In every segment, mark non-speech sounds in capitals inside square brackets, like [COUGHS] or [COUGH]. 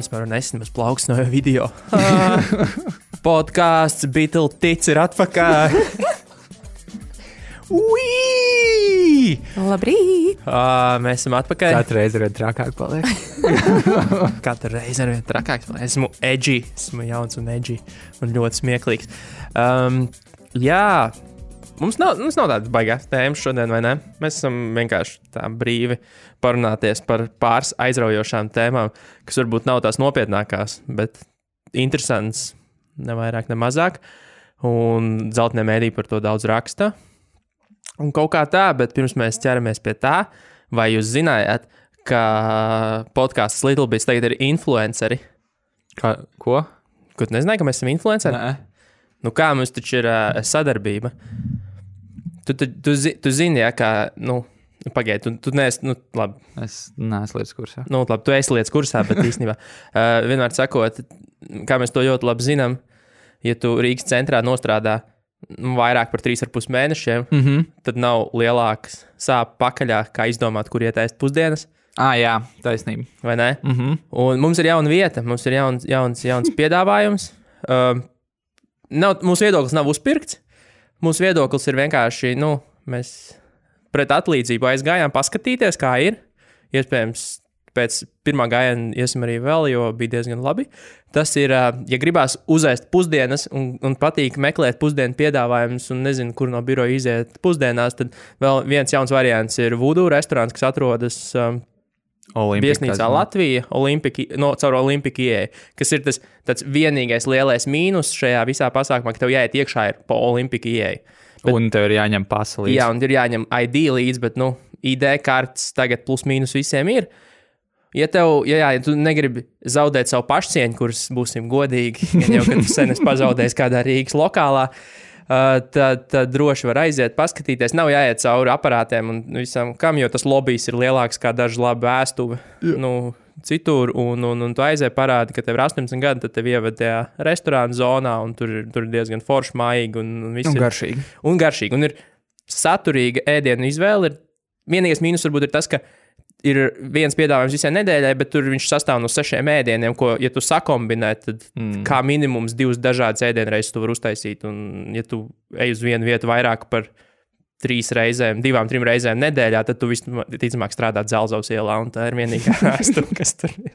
vispār nesen bez plauks no video. [LAUGHS] Podkāsts Beatle tic ir atpakaļ. [LAUGHS] Ui! Labrīt! Uh, mēs esam atpakaļ. Katru reizi ar vien trakāk paliek. [LAUGHS] Katru reizi ar vien trakāks. Esmu edgy, esmu jauns un edgy un ļoti smieklīgs. Um, jā, mums nav, mums nav tādas baigās tēmas šodien, vai ne? Mēs esam vienkārši tā brīvi parunāties par pāris aizraujošām tēmām, kas varbūt nav tās nopietnākās, bet interesants, ne vairāk, ne mazāk. Un zeltnē mēdī par to daudz raksta. Un kaut kā tā, bet pirms mēs ķeramies pie tā, vai jūs zinājāt, ka podkāsts Little Bits tagad ir influenceri? Kā, ko? Tu nezināji, ka mēs esam influenceri? Nē. Nu kā mums taču ir uh, sadarbība? Tu, tu, tu, zi, tu zini, ja, kā, nu, pagaidi, tu, tu neesi, nu, labi, Es neesmu līdz kursā. nu, labi, tu esi lietas kursā, bet [LAUGHS] īstenībā, uh, vienmēr sakot, kā mēs to ļoti labi zinām, ja tu Rīgas centrā nostrādā nu, vairāk par 3,5 mēnešiem, Mm -hmm. tad nav lielākas sāpes pakaļā, kā izdomāt, kur iet ēst pusdienas, Ah, jā, taisnība. vai ne? Mm -hmm. Un mums ir jauna vieta, mums ir jauns, jauns, jauns piedāvājums. Uh, nav, mūsu viedoklis nav uzpirkts. Mūsu viedoklis ir vienkārši, nu, mēs pret atlīdzību aizgājām, paskatīties, kā ir. Iespējams, pēc pirmā gājiena iesim arī vēl, jo bija diezgan labi. Tas ir, ja gribās uzēst pusdienas un, un patīk meklēt pusdienu piedāvājumus un nezinu, kur no biroja iziet pusdienās, tad vēl viens jauns variants ir Voodoo restorāns, kas atrodas. Um, Viesnīcā Latvija, Olimpiki, no, caur Olimpiku ieeja, kas ir tas tāds vienīgais lielais mīnus šajā visā pasākumā, ka tev jāiet iekšā ir pa Olimpiku ieeja. Bet... Un tev ir jāņem pasaulē. Jā, un ir jāņem ID līdzi, bet, nu, ID kartes tagad plus mīnus visiem ir. Ja tev, ja, jā, ja tu negribi zaudēt savu pašcieņu, kuras būsim godīgi, gan jau, ka tu sen esi pazaudējis kādā Rīgas lokālā, uh, tad, tad droši var aiziet, paskatīties. Nav jāiet cauri aparātiem un visam, kam, jo tas lobbyis ir lielāks kā daži labi vēstuvi. Nu, Citur, un, un, un tu aizēji parādi, ka tev ir 18 gadi, tad tev ievada tajā restorāna zonā, un tur ir, tur ir diezgan forši, maigi un, un viss Un ir garšīgi. un garšīgi. Un ir saturīga ēdienu izvēle. Ir, vienīgais mīnus varbūt ir tas, ka ir viens piedāvājums visai nedēļai, bet tur viņš sastāv no sešiem ēdieniem, ko, ja tu sakombinē, tad mm. kā minimums divas dažādas ēdienreizes tu vari uztaisīt. Un, ja tu ej uz vienu vietu vairāk par trīs reizēm, divām, trim reizēm nedēļā, tad tu visticamāk strādā Zelzavas ielā, un tā ir vienīgā [LAUGHS] vēsture, kas tur ir.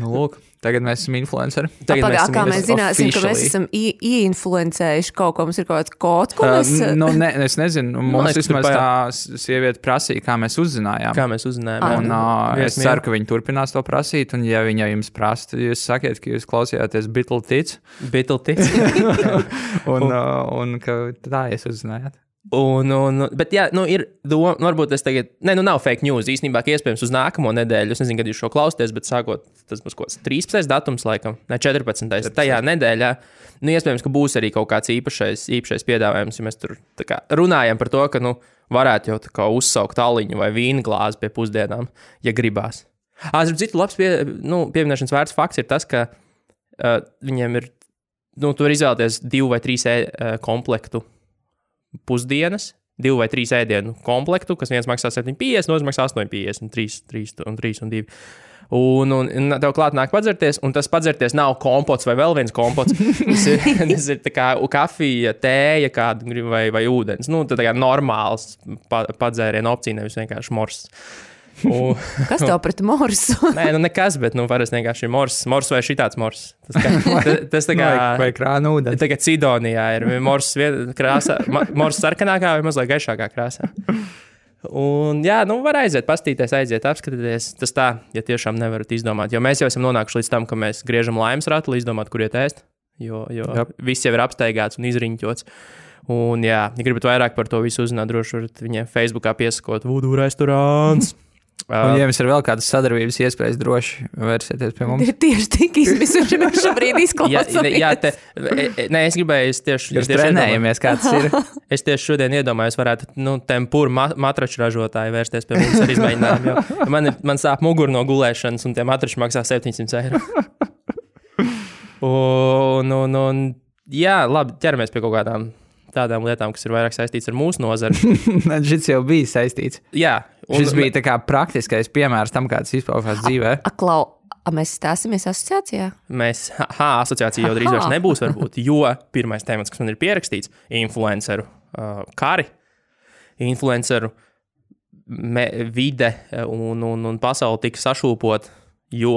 Nu, lūk, tagad mēs esam influenceri. Tagad Pagā, esam kā mēs zināsim, ka mēs officially. esam i- ieinfluencējuši kaut ko, mums ir kaut kāds kods, ko mēs. Uh, nu, ne, es nezinu, [LAUGHS] mums liekas, tur vismaz tā sieviete prasīja, kā mēs uzzinājām. Kā mēs uzzinājām? Ah, Un, nu, uh, es ceru, ka viņi turpinās to prasīt. Un, ja viņi jums prasa, tad jūs sakiet, ka jūs klausījāties Beatles tic. Bitlti. Un, uh, un ka tā jūs uzzinājāt. Un, un, bet, jā, nu, ir doma, nu, varbūt tas tagad, ne, nu, nav fake news. Īstenībā, iespējams uz nākamo nedēļu, es nezinu, kad jūs šo klausāties, bet sākot, tas būs kaut kāds 13. datums, laikam, ne 14. 14. tajā nedēļā. Nu, iespējams, ka būs arī kaut kāds īpašais, īpašais piedāvājums, ja mēs tur kā, runājam par to, ka, nu, varētu jau tā kā uzsaukt aliņu vai vīnu glāzi pie pusdienām, ja gribās. Zinu, citu labs pie, nu, pieminēšanas vērts fakts ir tas, ka uh, viņiem ir, nu, tu vari izvēlēties divu vai trīs e, komplektu pusdienas, divu vai trīs ēdienu komplektu, kas viens maksā 7,50, otrs maksā 8,50, 3, 3 un 3 un 2. Un, un, un tev klāt nāk padzerties, un tas padzerties nav kompots vai vēl viens kompots. [LAUGHS] Tas ir, tas ir kā kafija, tēja kāda vai, vai ūdens. Nu, tā kā normāls pa, padzērienu opcija, nevis vienkārši mors. Un, [LAUGHS] Kas tev pret morsu? [LAUGHS] nē, nu nekas, bet nu, parasti vienkārši mors, mors vai šitāds mors. Tas, kā, [LAUGHS] tas, tā kā. Vai, krāna ūdeni. Tagad Sidonijā ir mors vien- krāsā, ma- mors sarkanākā vai mazliet gaišākā krāsā. Un, jā, nu, var aiziet, paskatīties, aiziet, apskatīties. Tas tā, ja tiešām nevarat izdomāt. Jo mēs jau esam nonākuši līdz tam, ka mēs griežam laimes ratu, lai izdomātu, kur iet ēst. Jo, jo Jap. viss jau ir apsteigāts un izriņķots. Un, jā, ja gribat vairāk par to visu uzzināt, droši varat viņiem Facebookā piesakot Voodoo restorāns. Un, ja jums ir vēl kādas sadarbības iespējas, droši vērsieties pie mums. Tie [LAUGHS] tieši tik izmisuši mēs [LAUGHS] šobrīd Jā, izklausāmies. jā te, e, e, nē, es gribēju, es tieši, es tieši iedomājos- trenējamies, kāds ir. [LAUGHS] Es tieši šodien iedomājos, varētu nu, tempūru ma matraču ražotāji vērsties pie mums ar izmēģinājumu. Man, ir- man sāp mugura no gulēšanas, un tie matrači maksā 700 eiro. Un, un, un, jā, labi, ķeramies pie kaut kādām tādām lietām, kas ir vairāk saistītas ar mūsu nozari. Šis jau bija saistīts. Jā, Un, Šis bija tā kā praktiskais piemērs tam, kāds izpaukās dzīvē. Aklau, a mēs stāsimies asociācijā? Mēs, ha, asociācija jau drīz vairs nebūs, varbūt, jo pirmais temats, kas man ir pierakstīts, ir influenceru uh, kari, influenceru me, vide uh, un, un, un pasaule tika sašūpot, jo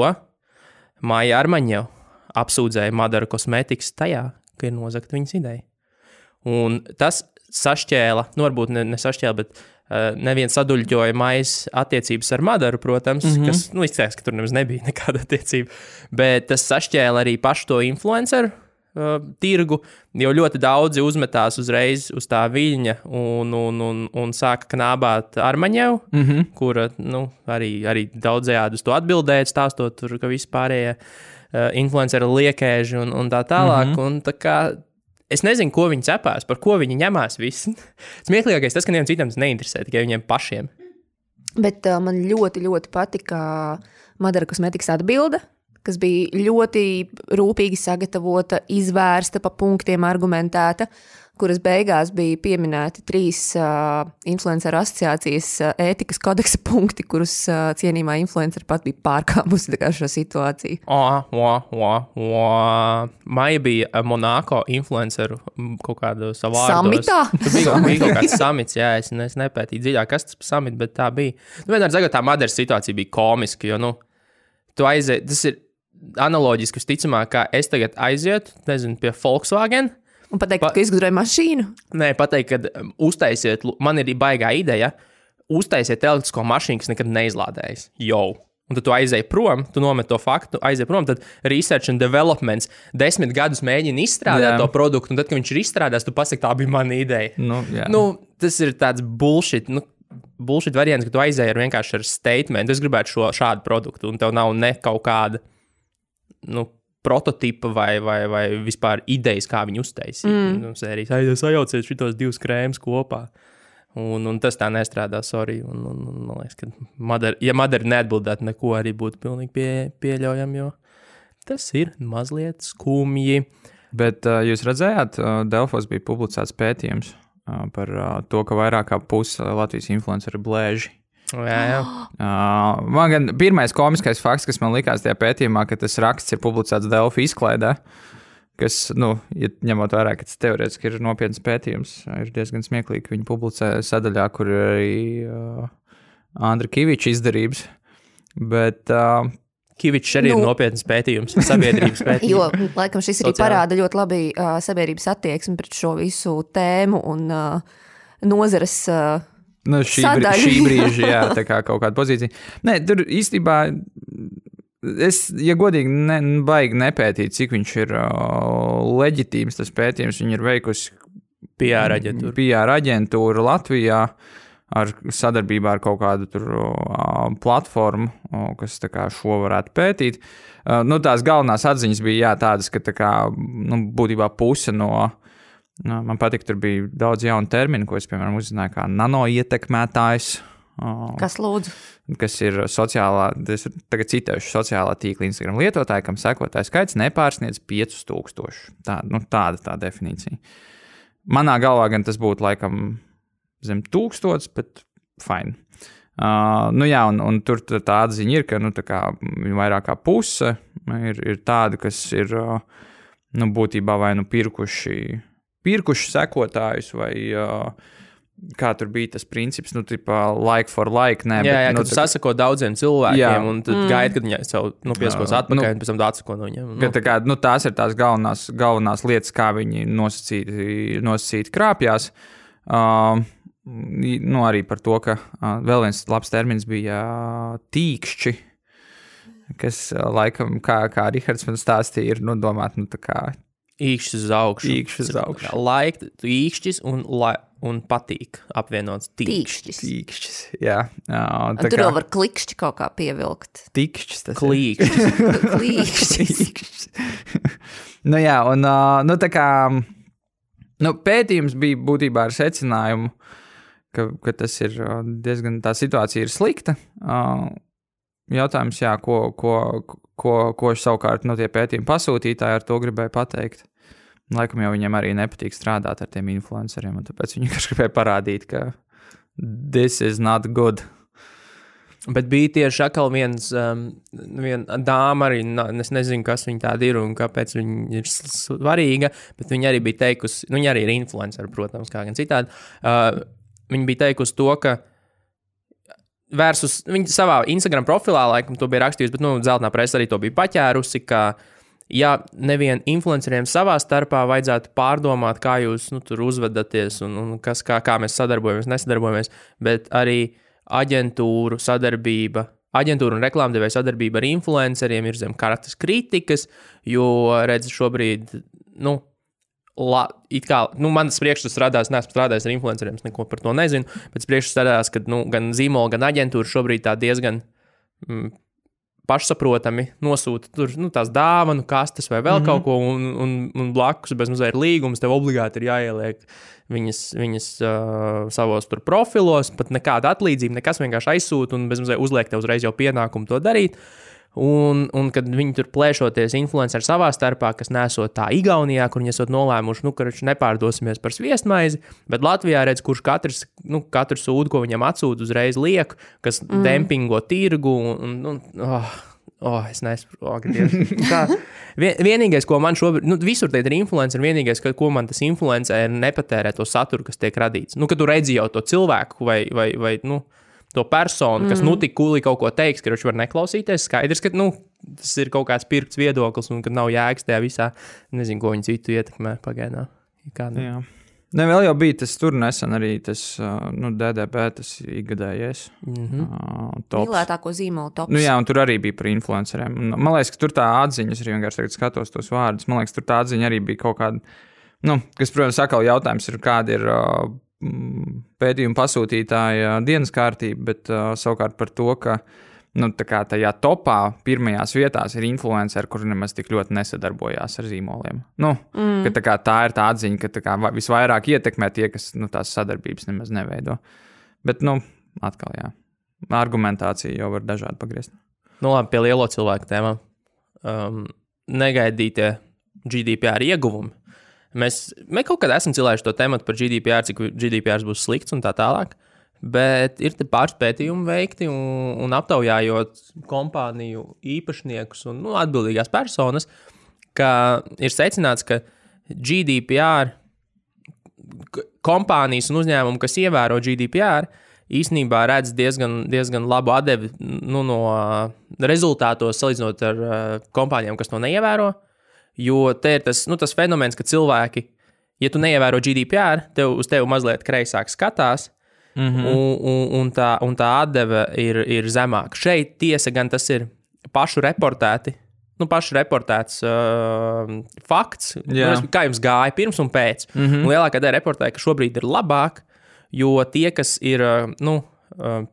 Maija Armaņa apsūdzēja Madara kosmētikas tajā, ka ir nozagta viņas ideja. Un tas sašķēla, nu, varbūt ne, ne sašķēla, bet uh, neviens saduļķoja maijas attiecības ar Madaru, protams, mm -hmm. kas, nu, izskatās, ka tur nemaz nebija [LAUGHS] nekāda attiecība. Bet tas sašķēla arī pašu to influenceru uh, tirgu, jo ļoti daudzi uzmetās uzreiz uz tā viļņa un, un, un, un sāka knābāt armaņevu, mm -hmm. kura nu, arī, arī daudzējādi uz to atbildēja, stāstot, tur, ka vispārējie uh, influenceri liekēži un, un tā tālāk. Mm -hmm. un tā kā, Es nezinu, ko viņi cepās, par ko viņi ņemās. Visi. [LAUGHS] Smieklīgākais tas, ka nevienam citam tas neinteresē, tikai viņiem pašiem. Bet uh, man ļoti, ļoti patika Madara kosmētikas atbilde, kas bija ļoti rūpīgi sagatavota, izvērsta pa punktiem, argumentēta, kuras beigās bija pieminēti trīs uh, influenceru asociācijas uh, ētikas kodeksa punkti, kurus uh, cienījumā influenceri pat bija pārkāpusi šo situāciju. O, o, o, o. Maija bija Monako influenceru kaut kādu savu Samitā? [LAUGHS] Tur bija, bija kaut kāds samits, jā, es, es nepētīju dziļāk, kas tas par samitu, bet tā bija. Nu, vienmēr sakot, tā Madaras situācija bija komiska, jo, nu, tu aiziet, tas ir analoģiski, visticamāk, kā es tagad aizietu, nezinu, pie Volkswagen. Un pateikt, Pa- ka izgudroja mašīnu. Nē, pateikt, ka um, uztaisiet, man ir baigā ideja, uztaisiet elektrisko mašīnu, kas nekad neizlādējas. Jau. Un tad tu aizēji prom, tu nomet to faktu, aizēji prom, tad research and developments desmit gadus mēģina izstrādāt Jā. to produktu, un tad, kad viņš ir izstrādājis, tu pasaki, tā bija mana ideja. Nu, jā. Nu, tas ir tāds bullshit. Nu, Bullshit variants, ka tu aizēji ar vienkārši ar statement. Es gribētu šo šādu produktu, un tev nav ne kaut kāda nu, prototypa vai, vai, vai vispār idejas, kā viņu uztaisīt. Mm. Sērijas, "Ai, sajauciet šos divus krēmus kopā. Un, un tas tā nestrādā, sorry. Un, un, un, man liekas, ka Madara, ja Madara neatbildētu neko, arī būtu pilnīgi pie, pieļaujami, jo tas ir mazliet skumji. Bet uh, jūs redzējāt, uh, Delfos bija publicēts pētījums uh, par uh, to, ka vairāk kā puse Latvijas influenceru blēži. Jā, jā. [GASPS] Uh, man gan pirmais komiskais fakts, kas man likās tajā pētījumā, ka tas raksts ir publicēts Delfa izklaidē, kas, nu, ja ņemot vērā, ka tas teorētiski ir nopietns pētījums, ir diezgan smieklīgi, viņi publicē sadaļā, kur ir arī uh, Andra Kaviča izdarības. Bet uh, Kivičs arī nu, ir nopietns pētījums, sabiedrības [LAUGHS] pētījums. Jo, laikam, šis arī Sociāli. parāda ļoti labi uh, sabiedrības attieksmi pret šo visu tēmu un uh, nozares. Uh, Nu, šī, Sadaļa. šī brīža, jā, tā kā kaut kāda pozīcija. Nē, tur īstenībā, es, ja godīgi, ne, baigi nepētīt, cik viņš ir uh, leģitīms tas pētījums. Viņa ir veikusi PR aģentūra. PR aģentūra Latvijā ar sadarbībā ar kaut kādu tur, uh, platformu, uh, kas kā šo varētu pētīt. Uh, nu, tās galvenās atziņas bija jā, tādas, ka tā kā, nu, būtībā puse no. Nu, man patīk, tur bija daudz jaunu terminu, ko es, piemēram, uzzināju, kā nanoietekmētājs. uh, kas lūdzu? kas ir sociālā, es tagad citēšu sociālā tīkla Instagram lietotāji, kam sekotāju skaits nepārsniedz 5000. Tā, nu, tāda tā definīcija. Manā galvā gan tas būtu laikam zem 1000, bet fine. Uh, nu jā, un, un tur tā atziņa ir, ka nu, kā, vairāk kā puse ir, ir tāda, kas ir uh, nu, būtībā vai nu pirkuši, pirkuši sekotājus vai uh, kā tur bija tas princips, nu, tipā like for like. Nē, Jā, jā, nu, tu sasako daudziem cilvēkiem, jā. Un tu mm. gaidi, kad viņi savu nu, pieskos atpakaļ, nu, un pēc tam atsako no viņiem. Ka, tā kā, nu, tās ir tās galvenās, galvenās lietas, kā viņi nosacīti, nosacīti krāpjas. Uh, nu, arī par to, ka uh, vēl viens labs termins bija uh, tīkšķi. Kas, laikam, kā, kā Rahards man stāstīja, ir nu, domāts, nu, tā kā Īkšķis uz augšu. Īkšķis uz augšu. Laika, īkšķis un, la, un patīk apvienots tīkšķis. Tīkšķis. Jā, uh, tā Tur kā vēl var klikšķi kaut kā pievilkt. tīkšķis. tas ir. Klīkšķis. [LAUGHS] Klīkšķis. Nu, jā, un uh, nu, tā kā nu, pētījums bija būtībā ar secinājumu, ka, ka tas ir diezgan tā situācija ir slikta. Uh, jautājums, jā, ko, ko, ko, ko savukārt no tie pētījumi pasūtītāji ar to gribēja pateikt. Laikam jau viņiem arī nepatīk strādāt ar tiem influenceriem, un tāpēc viņi [LAUGHS] vienkārši gribēja parādīt, ka this is not good. Bet bija tieši atkal viens, um, viena dāma, arī es nezinu, kas viņa tāda ir un kāpēc viņa ir svarīga, bet viņa arī bija teikusi, nu, viņa arī ir influencer, protams, kā gan citādi. Uh, viņa bija teikusi to, ka versus viņa savā Instagram profilā, laikam, to bija rakstījusi, bet, nu, zeltainā presa arī to bija paķērusi, ja nevien influenceriem savā starpā vajadzētu pārdomāt, kā jūs nu, tur uzvedaties un, un kas, kā, kā mēs sadarbojamies, nesadarbojamies, bet arī aģentūru sadarbība. Aģentūra un reklāmdevēja sadarbība ar influenceriem ir zem karatas kritikas, jo, redz, šobrīd, nu, La, kā nu, manas priekšstats radās, neesmu strādājis ar influenceriem, neko par to nezinu. Bet priekšstats radās, ka nu, gan zīmola, gan aģentūra šobrīd tā diezgan mm, pašsaprotami nosūta tur nu, tās dāvanu kastes vai vēl mm -hmm. kaut ko, un, un, un blakus bez mazliet līgums tev obligāti ir jāieliek viņas, viņas uh, savos profilos, pat nekāda atlīdzība, nekas vienkārši aizsūta un bez mazliet uzliek tev uzreiz jau pienākumu to darīt. Un, un kad viņi tur plēšoties influenceri savā starpā, kas nesot tā Igaunijā, kur viņi esat nolēmuši, nu, ka viņš nepārdosimies par sviestmaizi, bet Latvijā redz, kurš katrs, nu, katru sūdu, ko viņam atsūta, uzreiz liek, kas mm. dempingo tirgu. Un, un, oh, oh, es nesaprotu, oh. [LAUGHS] Vien, vienīgais, ko man šobrīd, nu, visur te ir influencer, vienīgais, ka, ko man tas influencer nepatērē to saturu, kas tiek radīts. Nu, kad tu redzi jau to cilvēku vai, vai, vai nu, to personu, kas mm. nu tik kūlī kaut ko teiks, ka viņš var neklausīties. Skaidrs, ka nu, tas ir kaut kāds pirkts viedoklis un ka nav jēgas tajā visā. Nezinu, ko viņi citu ietekmē pagaidām. Nu. Ne, vēl jau bija tas tur nesen arī tas nu, DDB, tas ikgadējais. Mm -hmm. Uh, tops. Mīlētāko zīmolu tops. Nu, jā, un tur arī bija par influenceriem. Man liekas, ka tur tā atziņa, es arī vienkārši skatos tos vārdus. Man liekas, tur tā atziņa arī bija kaut kāda, nu, kas, protams, atkal jautājums ir, kāda ir uh, pētījuma pasūtītāja dienas kārtība, bet uh, savukārt par to, ka nu, tajā topā pirmajās vietās ir influenceri, kuri nemaz tik ļoti nesadarbojās ar zīmoliem. Nu, mm. ka, tā, kā, tā ir tā atziņa, ka tā kā, va- visvairāk ietekmē tie, kas nu, tās sadarbības nemaz neveido. Bet, nu, atkal, jā. Argumentācija jau var dažādi pagriezt. Nu, labi, pie lielo cilvēku tēmām. Um, negaidītie GDPR ieguvumi. Mēs, mēs kaut kad esam cilājuši to tēmu par GDPR, cik GDPR būs slikts un tā tālāk. Bet ir pāris pētījumi veikti un, un aptaujājot kompāniju īpašniekus un nu, atbildīgās personas, ka ir secināts, ka GDPR kompānijas un uzņēmumi, kas ievēro GDPR, īsnībā redz diezgan, diezgan labu atdevi nu, no rezultātos, salīdzinot ar uh, kompānijām, kas to neievēro. Jo te ir tas, nu, tas fenomens, ka cilvēki, ja tu neievēro GDPR, tev uz tevi mazliet kreisāk skatās. Mm -hmm. un, un, un, tā, un tā atdeve ir, ir zemāka. Šeit tiesa gan tas ir pašu reportēti. Nu, pašu reportēts uh, fakts, Jā. nu, kā jums gāja pirms un pēc. Mm -hmm. un lielākā daļa reportēja, ka šobrīd ir labāk, jo tie, kas ir, uh, nu, uh,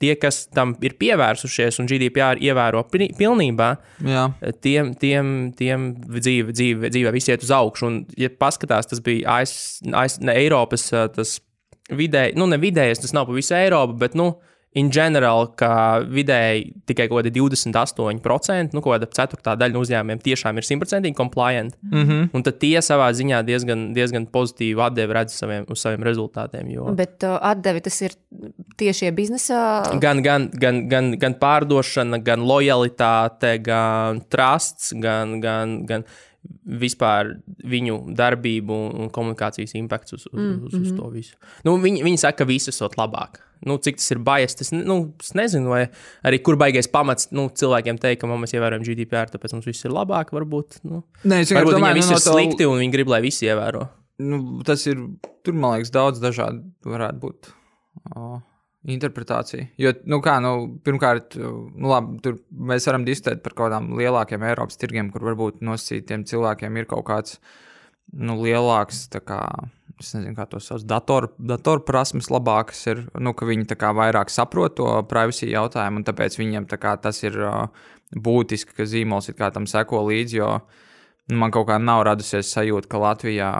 tie, kas tam ir pievērsušies un GDPR ievēro pilnībā, Jā, tiem, tiem, tiem dzīve, dzīve, dzīve viss iet uz augšu. Un, ja paskatās, tas bija AS, AS, ne, Eiropas tas vidēji, nu, ne vidējais, tas nav pa visu Eiropu, bet, nu, in general, ka vidēji tikai kaut kādi 28%, nu, kaut kāda ceturtā daļa no uzņēmumiem tiešām ir simtprocentīgi compliant. Mm -hmm. Un tad tie savā ziņā diezgan, diezgan pozitīvi atdevi redz saviem, uz saviem rezultātiem. Jo... Bet uh, atdevi tas ir tiešie biznesa. Gan, gan, gan, gan, gan pārdošana, gan lojalitāte, gan trusts, gan, gan, gan vispār viņu darbību un komunikācijas impakts uz, uz, uz, uz to visu. Nu, viņi, viņi saka, ka visi esot labāk. Nu, cik tas ir baigts, tas nu, es nezinu, vai arī kur baigais pamats nu, cilvēkiem teikt, ka "Mam, mēs ievērojam GDPR, tāpēc mums viss ir labāk. Varbūt, nu, Nē, es varbūt domāju, viņiem viss nu, ir no to- slikti un viņi grib, lai visi ievēro. nu, tas ir. Tur, man liekas, daudz dažādu varētu būt. O, interpretācija. Jo, nu, kā, nu, pirmkārt, nu, labi, tur mēs varam diskutēt par kaut kādām lielākiem Eiropas tirgiem, kur varbūt nosacītiem cilvēkiem ir kaut kāds nu, lielāks, kā, es nezinu, kā to sauc, dator, datorprasmes labākas ir, nu, ka viņi kā vairāk saprot to privacy jautājumu, un tāpēc viņiem tā kā tas ir būtiski, ka zīmols ir tam seko līdzi, jo nu, man kaut kā nav radusies sajūta, ka Latvijā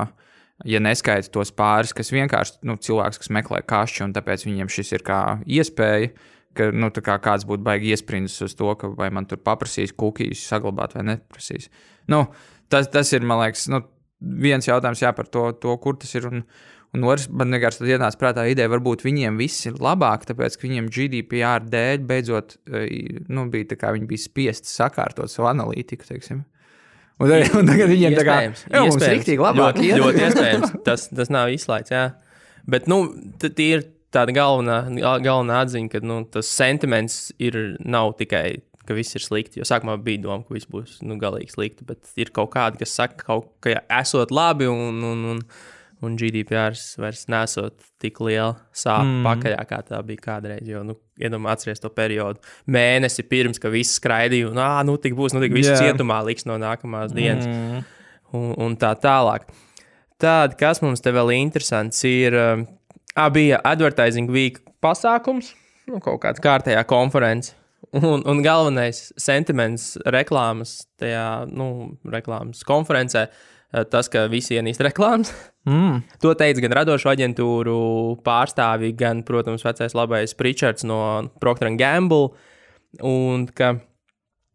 ja neskaita tos pāris, kas vienkārši nu, cilvēks, kas meklē kašķi, un tāpēc viņiem šis ir kā iespēja, ka nu, kā kāds būtu baigi iesprindis uz to, ka vai man tur paprasīs kukijas saglabāt vai neprasīs. Nu, tas, tas ir, man liekas, nu, viens jautājums jā, par to, to, kur tas ir. Un, Un otrs, man vienkārši tad ienāca prātā ideja, varbūt viņiem viss ir labāk, tāpēc, ka viņiem GDPR dēļ beidzot eh, nu, bija kā viņi bija spiesti sakārtot savu analītiku, teiksim. Un, un tagad viņiem tā kā jā, mums riktīgi labāk Ļoti, iet. [LAUGHS] ļoti iespējams. Tas, tas nav izslēgts. Jā. Bet nu, tie ir tāda galvenā, galvenā atziņa, ka nu, tas sentiments ir, nav tikai, ka viss ir slikti. Jo sākumā bija doma, ka viss būs nu, galīgi slikti, bet ir kaut kādi, kas saka, kaut, ka esot labi un, un, un, un GDPR vairs nesot tik liela sāpju mm. pakaļā, kā tā bija kādreiz. Jo, nu, iedomājieties to periodu mēnesi pirms, ka viss skraidīja, un ah, nu, tik būs, nu, tik viss Jā. cietumā liks no nākamās dienas mm. un, un tā tālāk. Tāda, kas mums te vēl ir interesants, ir, ah, bija Advertising Week pasākums, nu, kaut kāda kārtējā konference. Un, un galvenais sentiments reklāmas, tajā nu, reklāmas konferencē, tas, ka visi ienīst reklāmas. Mm. [LAUGHS] To teica gan radošu aģentūru pārstāvji, gan, protams, vecais labais Pritčards no Procter Gamble. Un ka,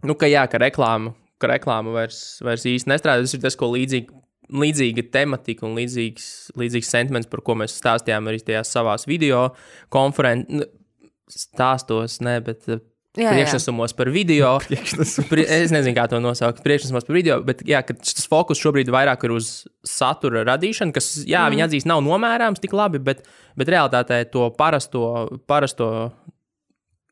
nu, ka, jā, ka reklāma, ka reklāma vairs, vairs īsti nestrādā. Tas ir tas, ko līdzīgi, līdzīga tematika un līdzīgs, līdzīgs sentiments, par ko mēs stāstījām arī tajās savās video konferencēs. Stāstos, ne, bet Jā, jā. priekšnesumos par video. [LAUGHS] Pri- Es nezinu, kā to nosaukt. Priekšnesumos par video, bet jā, tas fokus šobrīd vairāk ir uz satura radīšanu, kas, jā, mm. viņi atzīst, nav nomērāms tik labi, bet, bet realitātē to parasto, parasto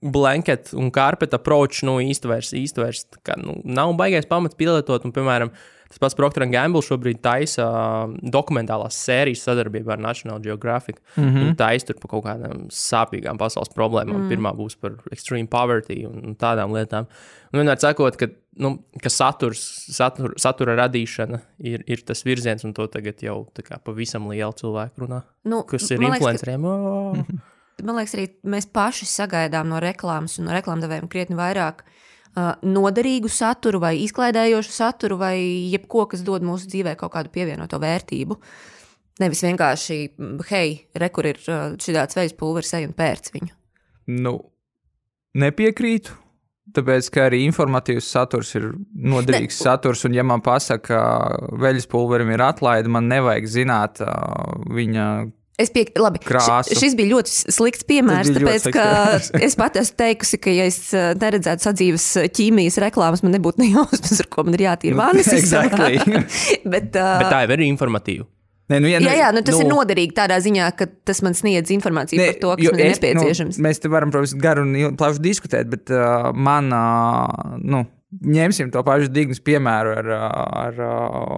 blanket un karpeta approach, nu, īsti vairs, īsti vairs tā kā, nu, nav baigais pamats pielietot. Un, piemēram, tas pats Procter Gamble šobrīd taisa uh, dokumentālās sērijas sadarbībā ar National Geographic. Mm -hmm. Viņi taisa tur par kaut kādām sāpīgām pasaules problēmām. Mm. Pirmā būs par extreme poverty un, un tādām lietām. Un vienmēr sakot, ka, nu, ka saturs, satura, satura radīšana ir, ir tas virziens, un to tagad jau tā kā pavisam liela cilvēku runā. Nu, Kas ir man liekas, ka- influenceriem? [LAUGHS] man liekas, arī mēs paši sagaidām no reklāmas un no reklāmdevējiem krietni vairāk uh, noderīgu saturu, vai izklaidējošu saturu, vai jebko, kas dod mūsu dzīvē kaut kādu pievienoto vērtību. Nevis vienkārši, mm, hei, re, kur ir šī tāds veids pulveris, ej un pērc viņu. Nu, nepiekrītu. Tāpēc, ka arī informatīvs saturs ir noderīgs ne. saturs, un, ja man pasaka, ka veļas pulverim ir atlaide, man nevajag zināt uh, viņa Es piekrītu, labi. Krāsu. ši- Šis bija ļoti slikts piemērs, ļoti tāpēc, slikts ka piemērs. [LAUGHS] es pat esmu teikusi, ka, ja es uh, neredzētu sadzīves uh, ķīmijas reklāmas, man nebūtu nejausmas, [LAUGHS] ar ko man ir jātīra [LAUGHS] istabā. Exactly. Bet, uh, Bet tā ir informatīva. Nē, nu, ja, Jā, jā, nu tas nu, ir nu- noderīgi tādā ziņā, ka tas man sniedz informāciju ne, par to, kas man ir es- nepieciešams. Nu, mēs te varam, protams, garu un plaši diskutēt, bet uh, man, uh, nu, ņemsim to pašu dignas piemēru ar, ar uh,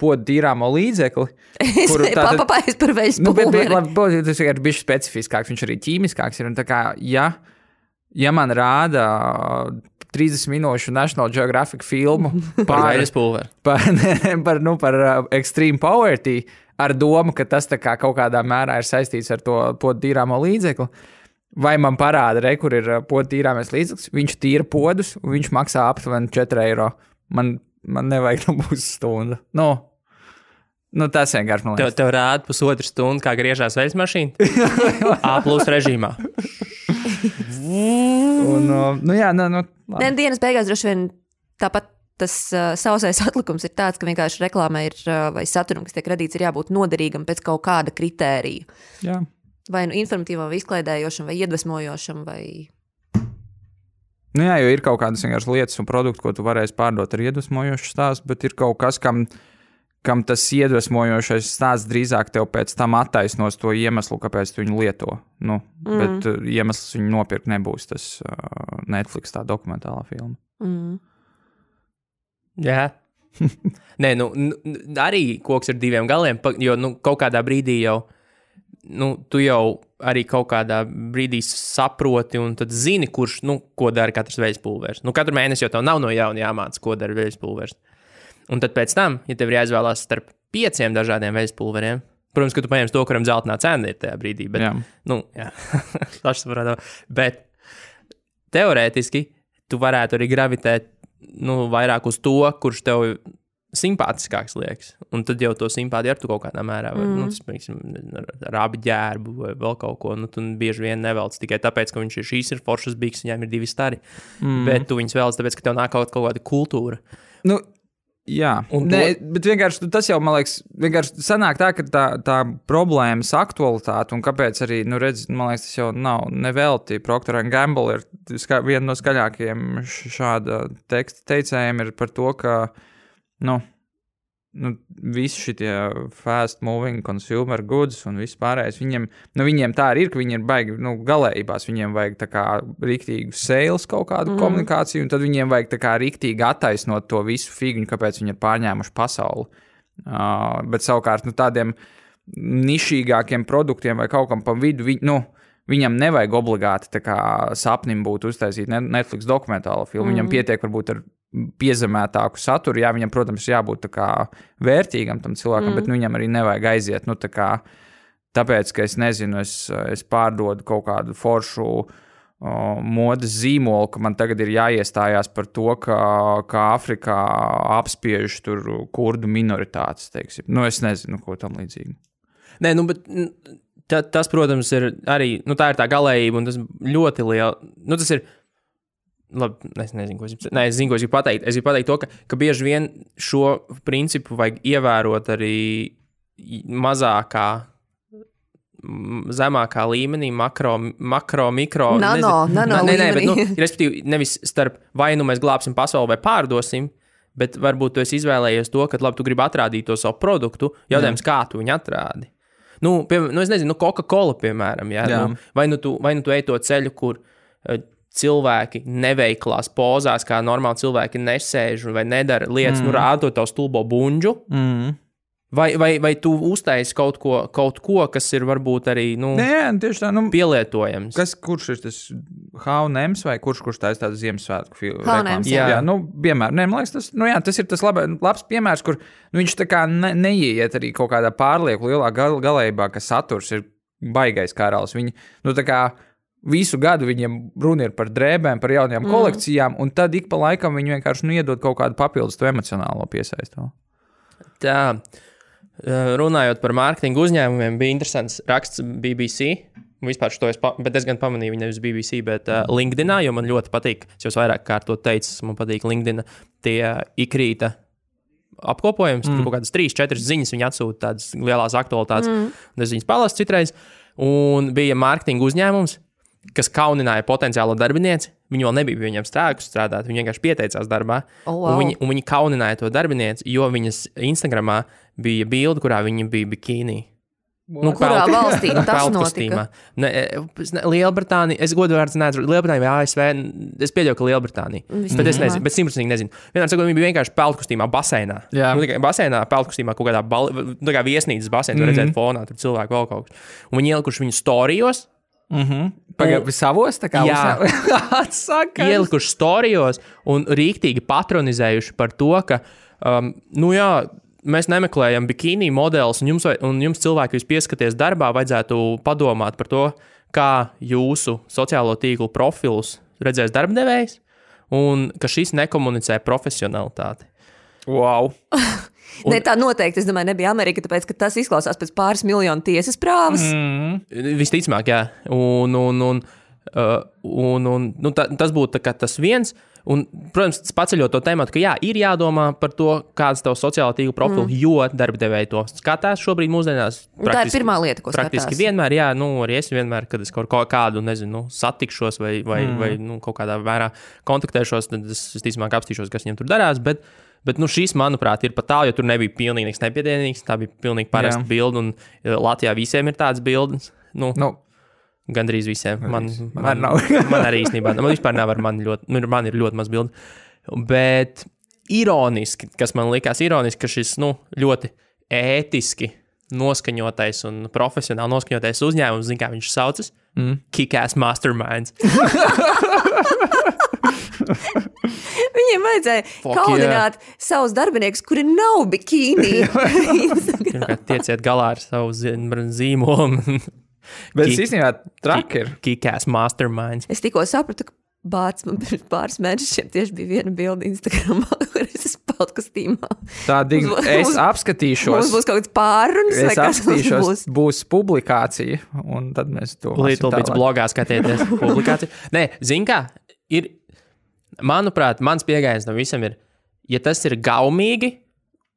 podu tīrāmo līdzekli. [LAUGHS] Es kuru domāju, tātad- papapājas par veļas Nu, bet, bet, labi, tas ir bijis specifiskāks, viņš arī ķīmiskāks ir. un tā Kā, ja, ja man rāda 30 minūšu National Geographic filmu [LAUGHS] Par par, [LAUGHS] par, nu, par uh, extreme poverty, ar domu, ka tas kā kaut kādā mērā ir saistīts ar to podu tīrāmo līdzekli. Vai man parāda, re, kur ir uh, podu tīrāmais līdzeklis, viņš tīra podus, un viņš maksā aptuveni 4 eiro. Man, man nevajag tam [LAUGHS] būs stunda. Nu, nu, tas vienkārši man Tev, liekas. tev rāda pusotru stundu, kā griežās veļas mašīna. [LAUGHS] A plus režīmā. Un, uh, nu, jā, nu, nu. Nē, dienas beigās droši vien tāpat tas uh, sausais atlikums ir tāds, ka vienkārši reklāmai ir, uh, vai saturam, kas tiek radīts, ir jābūt noderīgam pēc kaut kāda kritērija. jā. Vai nu informatīvam, vai izklaidējošam, vai iedvesmojošam, vai Nu, jā, jo ir kaut kādas vienkārši lietas un produkti, ko tu varēsi pārdot ar iedvesmojošu stāstu, bet ir kaut kas, kam, kam tas iedvesmojošais stāsts drīzāk tev pēc tam attaisnos to iemeslu, kāpēc tu viņu lieto. Nu, mm. Bet uh, iemesls viņu nopirkt nebūs tas uh, Netflix tā dokumentālā filma. mm, Jā. [LAUGHS] Nē, nu, arī koks ar diviem galiem, jo nu, kaut kādā brīdī jau, nu, tu jau arī kaut kādā brīdī saproti un zini, kurš, nu, ko dara katrs veids pulveris. Nu, katru mēnesi jau tev nav no jauna jāmācās, ko dara veids pulveris. Un tad pēc tam, ja tev ir jāizvēlās starp pieciem dažādiem veids pulveriem, protams, ka tu paņemsi to, kuram zeltainā cena ir tajā brīdī. Bet, Jā. nu, jā, [LAUGHS] tas saprotama. Bet teorētiski tu varētu arī gravitēt nu, vairāk uz to, kurš tev simpātiskāks liekas. Un tad jau to simpātiju ar tu kaut kādā mērā, var, mm. nu, tas, piemēram, ar, ar abi ģērbu vai vēl kaut ko. Nu, tu bieži vien nevelc tikai tāpēc, ka viņš ir šīs ir foršas biks, viņām ir divi stari. Mm. Bet tu viņus vēlaties tāpēc, ka tev nāk kaut, kaut kāda kultūra. Nu, Jā, Un Nē, to- bet vienkārši tas jau, man liekas, vienkārši sanāk tā, ka tā, tā problēmas aktualitāte, un kāpēc arī, nu, redz, man liekas, tas jau nav nevelti. Procter Gamble ir viena no skaļākajiem šāda teksta teicējiem ir par to, ka, nu, nu visi šie fast moving consumer goods un viss pārējais, viņiem, nu, viņiem tā arī ir, ka viņi ir baigi, nu, galējībās, viņiem vajag tā kā riktīgu sales kaut kādu mm. komunikāciju, un tad viņiem vajag tā kā riktīgi attaisnot to visu figūru, kāpēc viņi ir pārņēmuši pasauli. Uh, bet savukārt, nu, tādiem nišīgākiem produktiem vai kaut kam pa vidu, vi, nu, viņam nevajag obligāti kā sapnim būt uztaisīt ne- Netflix dokumentālo filmu. Mm. Viņam pietiek varbūt ar piezemētāku saturu. Jā, viņam, protams, jābūt tā vērtīgam tam cilvēkam, mm. bet nu, viņam arī nevajag aiziet. Nu, tā kā, tāpēc, ka es nezinu, es, es pārdodu kaut kādu foršu o, modes zīmolu, ka man tagad ir jāiestājās par to, ka, ka Āfrikā apspiež tur kurdu minoritātes. Teiksim. Nu, es nezinu, ko tam līdzīgu. Nē, nu, bet ta, tas, protams, ir arī nu, tā, ir tā galējība, un tas ļoti liela. Nu, tas ir. Labi, es nezinu, ko es, ne, es, zinu, ko es gribu pateikt. Es gribu pateikt to, ka, ka bieži vien šo principu vajag ievērot arī mazākā, zemākā līmenī, makro, makro mikro. Nano, nano nē, nē, bet, nu, [LAUGHS] respektīvi, nevis starp vai nu mēs glābsim pasauli vai pārdosim, bet varbūt tu izvēlējies to, ka labi, tu gribi atrādīt to savu produktu. Jautājums, kā tu viņu atrādi? Nu, pie, nu, es nezinu, nu, Coca-Cola, piemēram, jā, Jā. nu, vai, nu tu, vai nu tu ej to ceļu, kur uh, cilvēki neveiklās pozās, kā normāli cilvēki nesēž vai nedara lietas, mm. nu, rādot to stulbo buļbuļsu. Mm. Vai, vai, vai tu uztaisīji kaut, ko, kaut ko, kas ir varbūt arī nu, Nē, tieši tā. Nu, pielietojams? Kas, kurš ir tas Haunems vai kurš, kurš taisa tādu Ziemassvētku filmu? H&M's, jā. jā. nu, piemēram, nē, man liekas, tas, nu, jā, tas ir tas laba, labs piemērs, kur nu, viņš tā kā ne, neiet arī kaut kādā pārlieku lielā gal, galējībā, ka saturs ir baigais karalis. Viņi, nu, tā kā visu gadu viņiem runa ir par drēbēm, par jaunajām mm. kolekcijām, un tad ik pa laikam viņi vienkārši nu, iedod kaut kādu papildus to emocionālo piesaistu. Tā, runājot par mārketinga uzņēmumiem, bija interesants raksts BBC. Vispār to es, pa, bet es gan pamanīju, nevis BBC, bet uh, LinkedIn, jo man ļoti patīk. Es jau vairāk kārt to teicu, man patīk LinkedIn. Tie ikrīta apkopojums, mm. tur kaut kādas trīs, četras ziņas viņi atsūta, tādas lielas aktualitātes. Mm. Es viņas palasu citreiz. Un bija mārketinga uzņēmums, kas kaunināja potenciālo darbinieci. Viņa vēl nebija pie viņiem strādājusi strādāt, viņa vienkārši pieteicās darbā. Oh, un, wow. viņi, un viņi kaunināja to darbinieci, jo viņas Instagramā bija bilde, kurā viņa bija bikīnī. Nu, Kurā peltu- valstī tas peltkostīmā. Ne, es ne, Lielbritānija, es godīgi vārdu nezinu, Lielbritānija vai ASV. Es pieļauju, ka Lielbritānija. Visticamāk. Bet es nezinu, bet simtprocentīgi nezinu. Vienmēr sakot, viņa bija vienkārši peltkostīmā, baseinā. Jā. Nu, tikai baseinā, peltkostīmā, kaut kādā bal, nu, kā viesnīcas baseinā, tur redzēt fonā, tur cilvēku vēl kaut kas. Un viņi ielikuši viņu storijos, Pagaidā, savos tā kā Jā. [LAUGHS] atsaka. ielikuši storijos un rīktīgi patronizējuši par to, ka, um, nu jā, mēs nemeklējam bikini modeļus, un jums, un jums cilvēki, kas pieskaties darbā, vajadzētu padomāt par to, kā jūsu sociālo tīklu profils redzēs darbdevējs, un ka šis nekomunicē profesionalitāti. Wow. [LAUGHS] Un... Ne, tā noteikti, es domāju, nebija Amerika, tāpēc, ka tas izklausās pēc pāris miljonu tiesas prāvas. Mm. Visticamāk, jā. Un, un, un, uh, un, un, nu, ta, tas būtu tas viens. Un, protams, paceļot to tēmu, ka jā, ir jādomā par to, kāds ir tavs sociālā tīkla profils, mm. jo darbdevēji to skatās šobrīd mūsdienās. Tā ir pirmā lieta, ko Praktiski skatās. vienmēr, jā, nu, arī es vienmēr, kad es kaut kādu, nezinu, satikšos vai, vai, mm. vai nu, kaut kādā vērā kontaktēšos, tad es visticamāk apstīšos, kas viņam tur darās. Bet, bet nu, šis, manuprāt, ir pat tā, jo tur nebija pilnīgi nekas nepiedienīgs. Tā bija pilnīgi parasta bilde, un eh, Latvijā visiem ir tādas bildes. Nu, Nu, Gandrīz visiem. Man, Man man, nav. [LAUGHS] man arī īstenībā, man vispār nav, ar mani ļoti, nu, man ir ļoti maz bildi. Bet ironiski, kas man likās ironiski, ka šis nu, ļoti ētiski noskaņotais un profesionāli noskaņotais uzņēmums, zina, kā viņš saucas, mm. Kick-Ass Masterminds. [LAUGHS] [LAUGHS] Viņiem vajadzēja Fuck kaudināt yeah. savus darbiniekus, kuri nav bikīnī. [LAUGHS] Pirmkārt, tieciet galā ar savu zīmolu. bet es īstenībā traki ir. Kick-Ass Masterminds. es tikko sapratu, ka Bācis man pirms [LAUGHS] pāris mēnešiem tieši bija viena bilde Instagram, kur es esmu peltkostīmā. Tāda Mums- es mums- apskatīšos. Mums būs kaut kāds pārunas, vai Es kas mums apskatīšos, būs. būs. publikācija, un tad mēs to Little tālāk. bits blogā skatieties publikāciju. Nē, zin kā, ir, manuprāt, mans pieejams tam visam ir, ja tas ir gaumīgi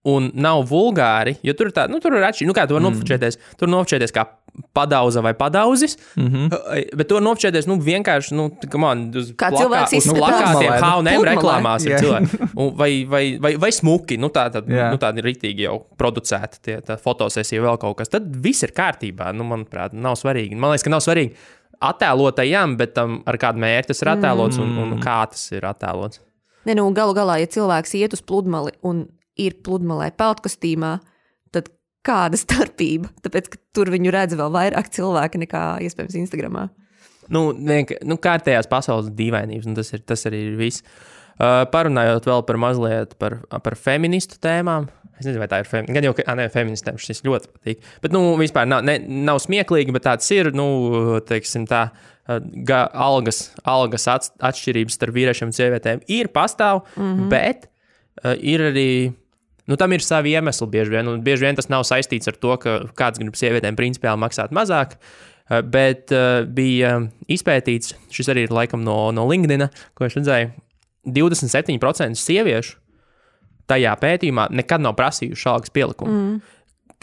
un nav vulgāri, jo tur ir tā, nu, tur ir atšķirīgi, nu, kā tu vari mm. nofčēties. Tur nofčēties kā padauza vai padauzis, mm -hmm. bet to nofčēties, nu, vienkārši, nu, man, uz Kā cilvēks izskatās. plakātiem, H&M reklāmās ir cilvēki. Vai, vai, vai, vai smuki, nu, tā, tā, Jā. nu, tāda ir rītīgi jau producēta, tie, fotosesija vēl kaut kas. Tad viss ir kārtībā, nu, manuprāt, nav svarīgi. Man liekas, ka nav svarīgi attēlotajam, bet tam ar kādu mērķi tas ir attēlots un, un kā tas ir attēlots. Ne, nu, galu galā, ja cilvēks iet uz pludmali un ir pludmalē peltkostīmā, tad kāda starpība? Tāpēc, ka tur viņu redz vēl vairāk cilvēki nekā iespējams Instagramā. Nu, vienk, nu kārtējās pasaules dīvainības, un tas, ir, tas arī ir viss. Uh, parunājot vēl par mazliet par, par feministu tēmām. Es nezinu, vai tā ir feminīna. Gan jau, ka ne, feministiem šis ļoti patīk. Bet, nu, vispār nav, ne, nav smieklīgi, bet tāds ir, nu, teiksim, tā. Ga, algas, algas atšķirības starp vīriešiem un sievietēm ir pastāv, mm -hmm. bet uh, ir arī. Nu, tam ir savi iemesli bieži vien. Un bieži vien tas nav saistīts ar to, ka kāds grib sievietēm principiāli maksāt mazāk. Bet bija izpētīts, šis arī ir laikam no, no LinkedIn, ko es redzēju, 27% sieviešu tajā pētījumā nekad nav prasījuši algas pielikumu. Mm.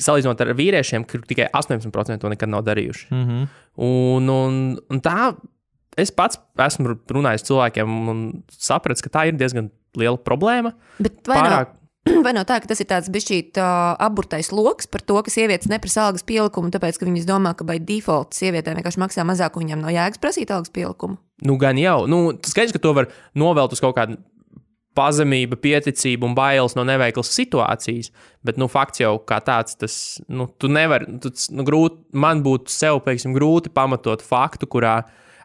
Salīdzinot ar vīriešiem, kur tikai 18% to nekad nav darījuši. Mm -hmm. Un, un, un tā es pats esmu runājis ar cilvēkiem un sapratis, ka tā ir diezgan liela problēma. Bet vai, Pārāk, nav, [CLEARS THROAT] vai nav tā, ka tas ir tāds bišķīt uh, aburtais lokus par to, ka sievietes neprasa algas pielikumu, tāpēc, ka viņas domā, ka by default sievietēm vienkārši maksā mazāk, un viņām nav jēgas prasīt algas pielikumu? nu, gan jau, nu, skaidrs, ka to var novelt uz kaut kādu pazemība, pieticība un bailes no neveiklas situācijas. Bet, nu, fakts jau kā tāds, tas, nu, tu nevari, tu, nu, grūti, man būtu sev, piemēram, grūti pamatot faktu, kurā,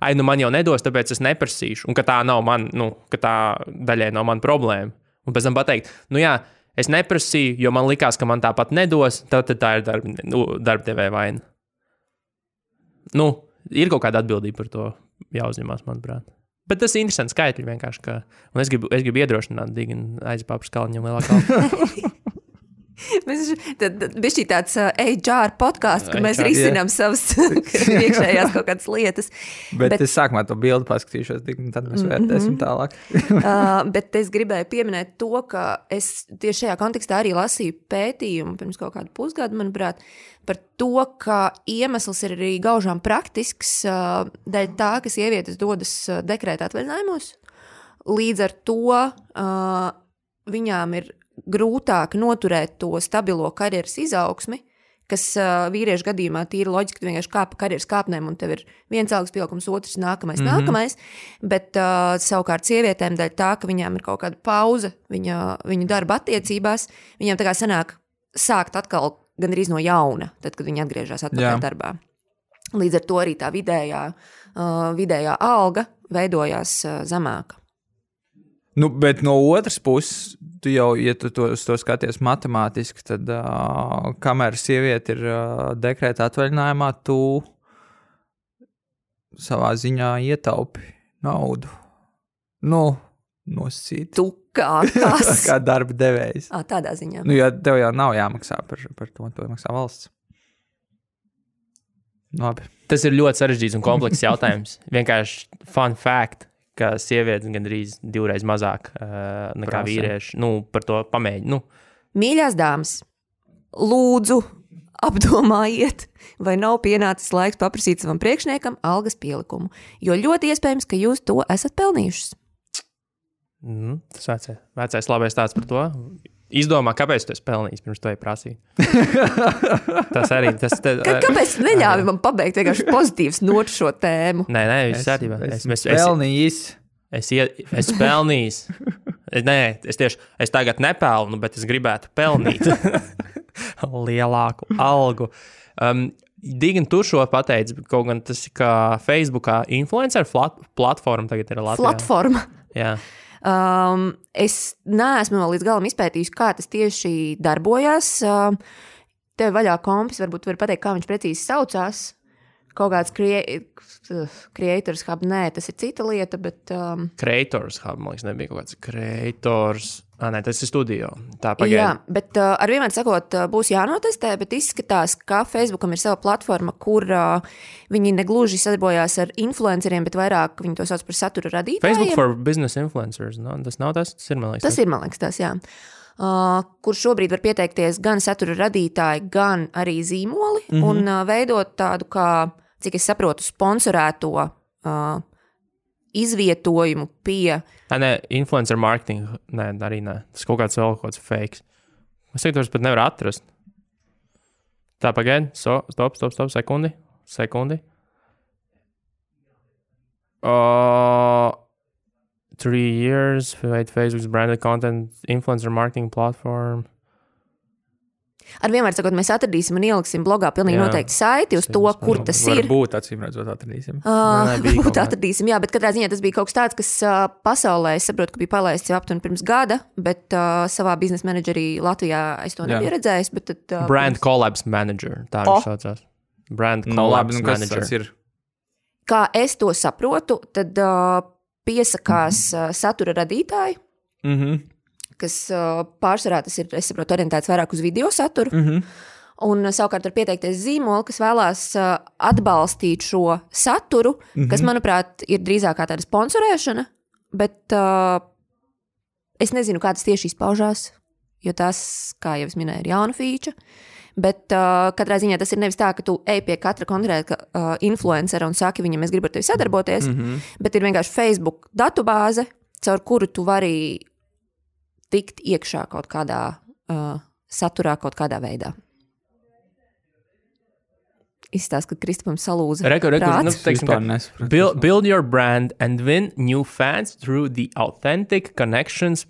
ai, nu, man jau nedos, tāpēc es neprasīšu, un ka tā nav man, nu, ka tā daļai nav man problēma. Un pēc tam pateikt, nu, jā, es neprasīju, jo man likās, ka man tāpat nedos, tad, tad tā ir darb, nu, darbdevēja vaina. Nu, ir kaut kāda atbildība par to jāuzņemās, manuprāt. Bet tas ir interesants skaitļi vienkārši. Ka, un es gribu, es gribu iedrošināt Diginu aizpāpus kalniņam lielākā. [LAUGHS] [LAUGHS] Mēs bijām tāds uh, HR podkāsts, kur mēs risinām savas [LAUGHS] iekšējās kaut kādas lietas. Bet, Bet- es sākumā to bildi paskatīšos, tad mēs vērtēsim tālāk. [LAUGHS] Uh, bet es gribēju pieminēt to, ka es tieši šajā kontekstā arī lasīju pētījumu pirms kaut kāda pusgada, manuprāt, par to, ka iemesls ir arī gaužām praktisks, uh, dēļ tā, ka sievietes dodas uh, dekrēta atvaļinājumos. Līdz ar to uh, viņām ir grūtāk noturēt to stabilo karjeras izaugsmi, kas uh, vīriešu gadījumā tīri loģiski, ka vienkārši kāp pa karjeras kāpnēm, un tev ir viens algas pieaugums, otrs nākamais, mm -hmm. nākamais. Bet uh, savukārt sievietēm dēļ tā, ka viņām ir kaut kāda pauze viņa, viņu darba attiecībās, viņām tā kā sanāk sākt atkal gandrīz no jauna, tad, kad viņi atgriežas atpakaļ Jā. darbā. Līdz ar to arī tā vidējā, uh, vidējā alga veidojās uh, zemāka. Nu, bet no otras puses, tu jau, ja tu to, to skaties matemātiski, tad uh, kamēr sieviete ir uh, dekrēta atvaļinājumā, tu savā ziņā ietaupi naudu. Nu, nosacīt. Tu kā? [LAUGHS] Kā darba devējs. À, tādā ziņā. Nu, ja tev jau nav jāmaksā par, par to, to maksā valsts. Labi. Tas ir ļoti sarežģīts un komplekss jautājums. Vienkārši fun fact, ka sievietes gandrīz divreiz mazāk uh, nekā Prasa. vīrieši. Nu, par to pamēģinu. Nu, Mīļās dāmas, lūdzu, apdomājiet, vai nav pienācis laiks paprasīt savam priekšniekam algas pielikumu, jo ļoti iespējams, ka jūs to esat pelnījuši. mm, tas vecais, vecais labais tāds par to. Izdomā, kāpēc tu esi pelnījis pirms to prasīt. [LAUGHS] tas arī tas te, Ka, kāpēc neļāvi man pabeigt vienkārši pozitīvs notu šo tēmu? Nē, nē, viss kārtībā. Es, es, es, pelnījis. es, ie- es pelnījis. Es, nē, es tieši es tagad nepelnu, bet es gribētu pelnīt [LAUGHS] lielāku algu. Um, Digni, tu šo pateici, kaut gan tas ir kā Facebookā influencer flat, platforma tagad ir Latvijā. Platforma. Jā. Um, es neesmu vēl līdz galam izpētījis, kā tas tieši darbojās. Um, tev vaļā kompis, varbūt var pateikt, kā viņš precīzi saucās. Kaut kāds crea- creators hub, nē, tas ir cita lieta, bet um, Creators Hub, man liekas, nebija kaut kāds Creators Ah, nē, tas ir studio. Tā Jā, pagaidi. bet uh, ar vienmēr sakot, būs jānotestē, bet izskatās, ka Facebookam ir sava platforma, kur uh, viņi negluži sadarbojās ar influenceriem, bet vairāk viņi to sauc par satura radītājiem. Facebook for business influencers. No? Tas nav tas, tas ir man liekas. Tas ir, man liekas, tas, jā. Uh, kur šobrīd var pieteikties gan satura radītāji, gan arī zīmoli, mm -hmm. un uh, veidot tādu, kā, cik es saprotu, sponsorēto uh, izvietojumu pie Nē, nē, influencer marketing. Nē, arī nē. Tas kaut kāds vēl kaut kāds fake. Es teiktu, tas pat nevar atrast. Tā, pagaidi. So, stop, stop, stop. Sekundi. Sekundi. Uh, three years. Wait, Facebook's branded content influencer marketing platform. Ar vienmēr sakot, mēs atradīsim un ieliksim blogā pilnīgi Jā. noteikti saiti uz to, kur tas ir. Varbūt acīm redzot, atradīsim. Uh, Nē, Varbūt atradīsim, jā, bet katrā ziņā tas bija kaut kas tāds, kas uh, pasaulē, es saprotu, ka bija palaists jau aptuveni pirms gada, bet uh, savā biznesa menedžerī Latvijā es to Jā. nebiju redzējis. Bet, tad, uh, Brand pirms- collabs manager. Tā viņš saucās. Brand Nu, collabs labi, nu, manager. tas ir? Kā es to saprotu, tad uh, piesakās uh, satura radītāji, Mm -hmm. Kas uh, pārsvarā tas ir, es saprotu, orientēts vairāk uz video saturu. Mm -hmm. Un uh, savukārt var pieteikties zīmoli, kas vēlās uh, atbalstīt šo saturu, mm. -hmm. kas, manuprāt, ir drīzāk tāda sponsorēšana. Bet uh, es nezinu, kā tas tieši izpaužās, jo tas, kā jau es minēju, ir jauna feature. Bet uh, katrā ziņā tas ir nevis tā, ka tu ej pie katra konkrēta uh, influencera un saki viņam, es gribu ar tevi sadarboties, mm. -hmm. bet ir vienkārši Facebook datubāze, caur kuru tu vari tikt iekšā kaut kādā uh, saturā, kaut kādā veidā. Izstāsta, ka Kristupam salūza. Reku, reku, prāts. nu, teiksim, Vispār ka nesapratu. build, build your brand and win new fans through the authentic connections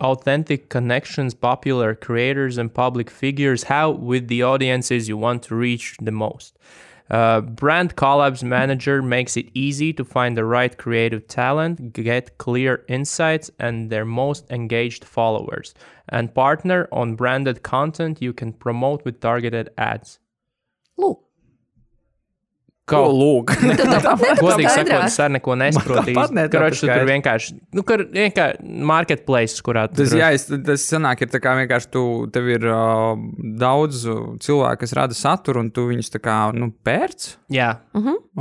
authentic connections popular creators and public figures how with the audiences you want to reach the most uh, Uh, brand collabs manager makes it easy to find the right creative talent get clear insights and their most engaged followers. And partner on branded content you can promote with targeted ads. Lūk, [LAUGHS] Ko lūk? tad tāpat Godīgi sakot, es arī neko nesaprotu. tu tur vienkārši, nu, kur vienkārši marketplace, kurā Tas, tur- jā, es, tas sanāk, ir tā kā vienkārši tu, tev ir uh, daudz uh, cilvēku, kas rada saturu, un tu viņus tā kā, nu, pērc. jā,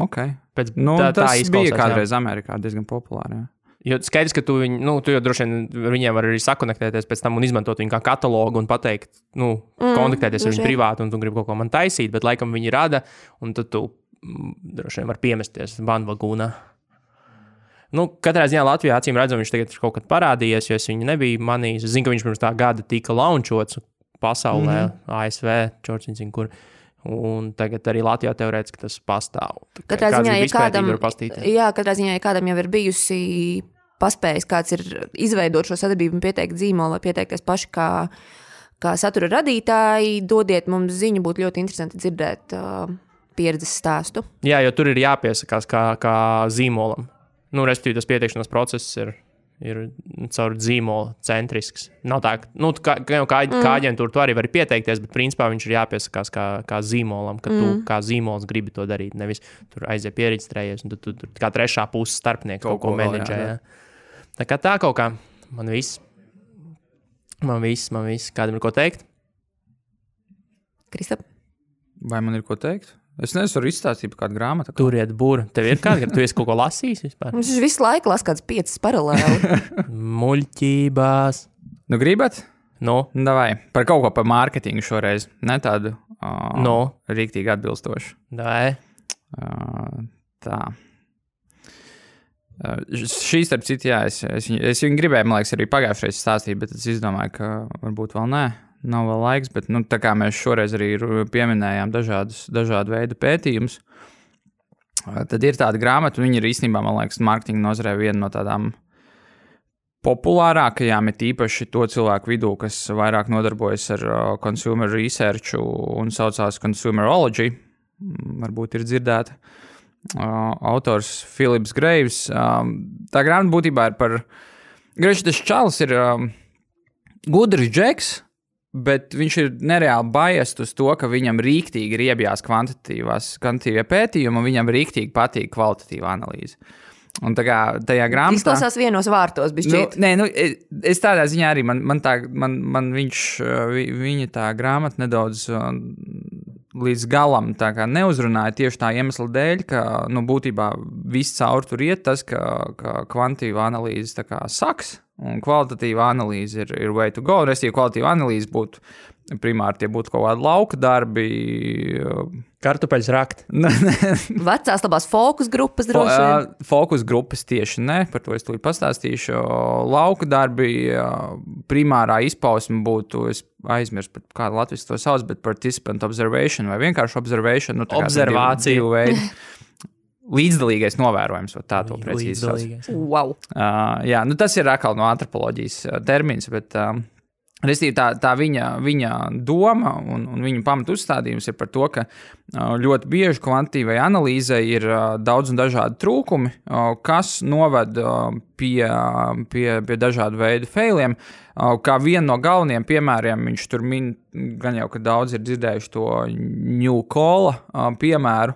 Ok. pēc, Nu, tā, tā tas bija jā. kādreiz Amerikā diezgan populāri. Jā. Jo skaidrs, ka tu, viņu, nu, tu jau droši vien viņiem vari arī sakonektēties pēc tam un izmantot viņu kā katalogu un pateikt, nu, mm, kontaktēties ar viņu privāti, un tu gribi kaut ko man taisīt, bet laikam viņi rada, un tad tu droši vien vari piemesties bandvagūnā. Nu, katrā ziņā Latvijā acīm redzam, viņš tagad ir kaut kad parādījies, jo es viņu nebiju manījis. Es zinu, ka viņš pirms tā gada tika launčots pasaulē, mm -hmm. ASV, Čorčiņš, kur. Un tagad arī Latvijā teorētiski tas pastāv. Katrā ziņā, ja kādam, var jā, katrā ziņā, ja kādam jau ir bijusi paspējis, kāds ir izveidot šo sadarbību un pieteikt zīmolu, vai pieteikties paši kā, kā satura radītāji, dodiet mums ziņu, būtu ļoti interesanti dzirdēt uh, pieredzes stāstu. Jā, jo tur ir jāpiesakās kā, kā zīmolam. Nu, respektīvi, tas pieteikšanās process ir, ir caur zīmolu centrisks. Nav tā, nu, kā, kā, kā, mm. aģentūra tu arī vari pieteikties, bet principā viņš ir jāpiesakās kā, kā zīmolam, ka tu mm. kā zīmols gribi to darīt. Nevis tur aiziet pierakstējies, un tu, tu, tu kā trešā puses starpnieks kaut, Kaut ko menedžē. jā, Jā. Tā kā tā kaut kā man viss. Man viss, man viss. Kādam ir ko teikt? Kristap, Vai man ir ko teikt? Es nezinu, varu izstāstīt par kādu grāmatu. Turiet būru. Tev ir kāda, tu esi kaut ko lasījis vispār? viņš visu laiku lasa kādas piecas paralēli. [LAUGHS] Muļķībās. Nu, gribat? Nu, Nu, Davai, par kaut ko par mārketingu šoreiz. Ne tādu uh, Nu? rīktīgi atbilstošu. vai? Uh, tā. Uh, šī, starp citu, jā, es, es, es viņu gribēju, man liekas, arī pagājušajā reizē stāstīt, bet es izdomāju, ka varbūt vēl nē, nav vēl laiks. Bet, nu, tā kā mēs šoreiz arī pieminējām dažādus, dažādu veidu pētījumus, tad ir tāda grāmata, un viņa ir īstenībā, man liekas, mārketinga nozarē viena no tādām populārākajām, ir īpaši to cilvēku vidū, kas vairāk nodarbojas ar consumer research un saucās consumerology. Varbūt ir dzirdēta. Autors Filips Greivs. Tā grāmata būtībā ir par. Griežs tas čalis ir gudrs džeks, bet viņš ir nereāli biased uz to, ka viņam rīktīgi ir iebjās kvantitīvie pētījumi, un viņam rīktīgi patīk kvalitatīva analīze. Un tā kā tajā grāmatā. Izklausās vienos vārtos, bet Nu, nē, nu, es- es tādā ziņā arī man, man, tā, man, man viņš, uh, vi- viņa tā grāmata nedaudz uh, līdz galam neuzrunāja tieši tā iemesla dēļ, ka nu, būtībā viss caur tur iet tas, ka, ka kvantīva analīze kā saks. Un kvalitatīva analīze ir, ir way to go. Restīvi, kvalitatīva analīze būtu primāri tie būtu kaut kādi lauka darbi. uh, Kartupeļs rakt. [LAUGHS] Vecās labās fokus grupas droši vien. ā, Fokus grupas tieši ne, par to es tūlīt pastāstīšu. Lauka darbi, ā, primārā izpausme būtu, es aizmirsu, kādu latviešu to sauc, bet participant observation vai vienkārši observation. Nu, kā Observācija. divu veidu. [LAUGHS] Līdzdalīgais novērojums, vai tā to precīzi sauc. Wow. Uh, jā, nu tas ir atkal no antropoloģijas uh, termins, bet um, restīvi, tā, tā viņa, viņa doma un, un viņa pamatu uzstādījums ir par to, ka uh, ļoti bieži kvantitīvai analīzei ir uh, daudz un dažādi trūkumi, kas noved pie, pie, pie dažādu veidu failiem. Kā vienu no galvenajiem piemēriem, viņš tur min, gan jau, ka daudz ir dzirdējuši to New Cola piemēru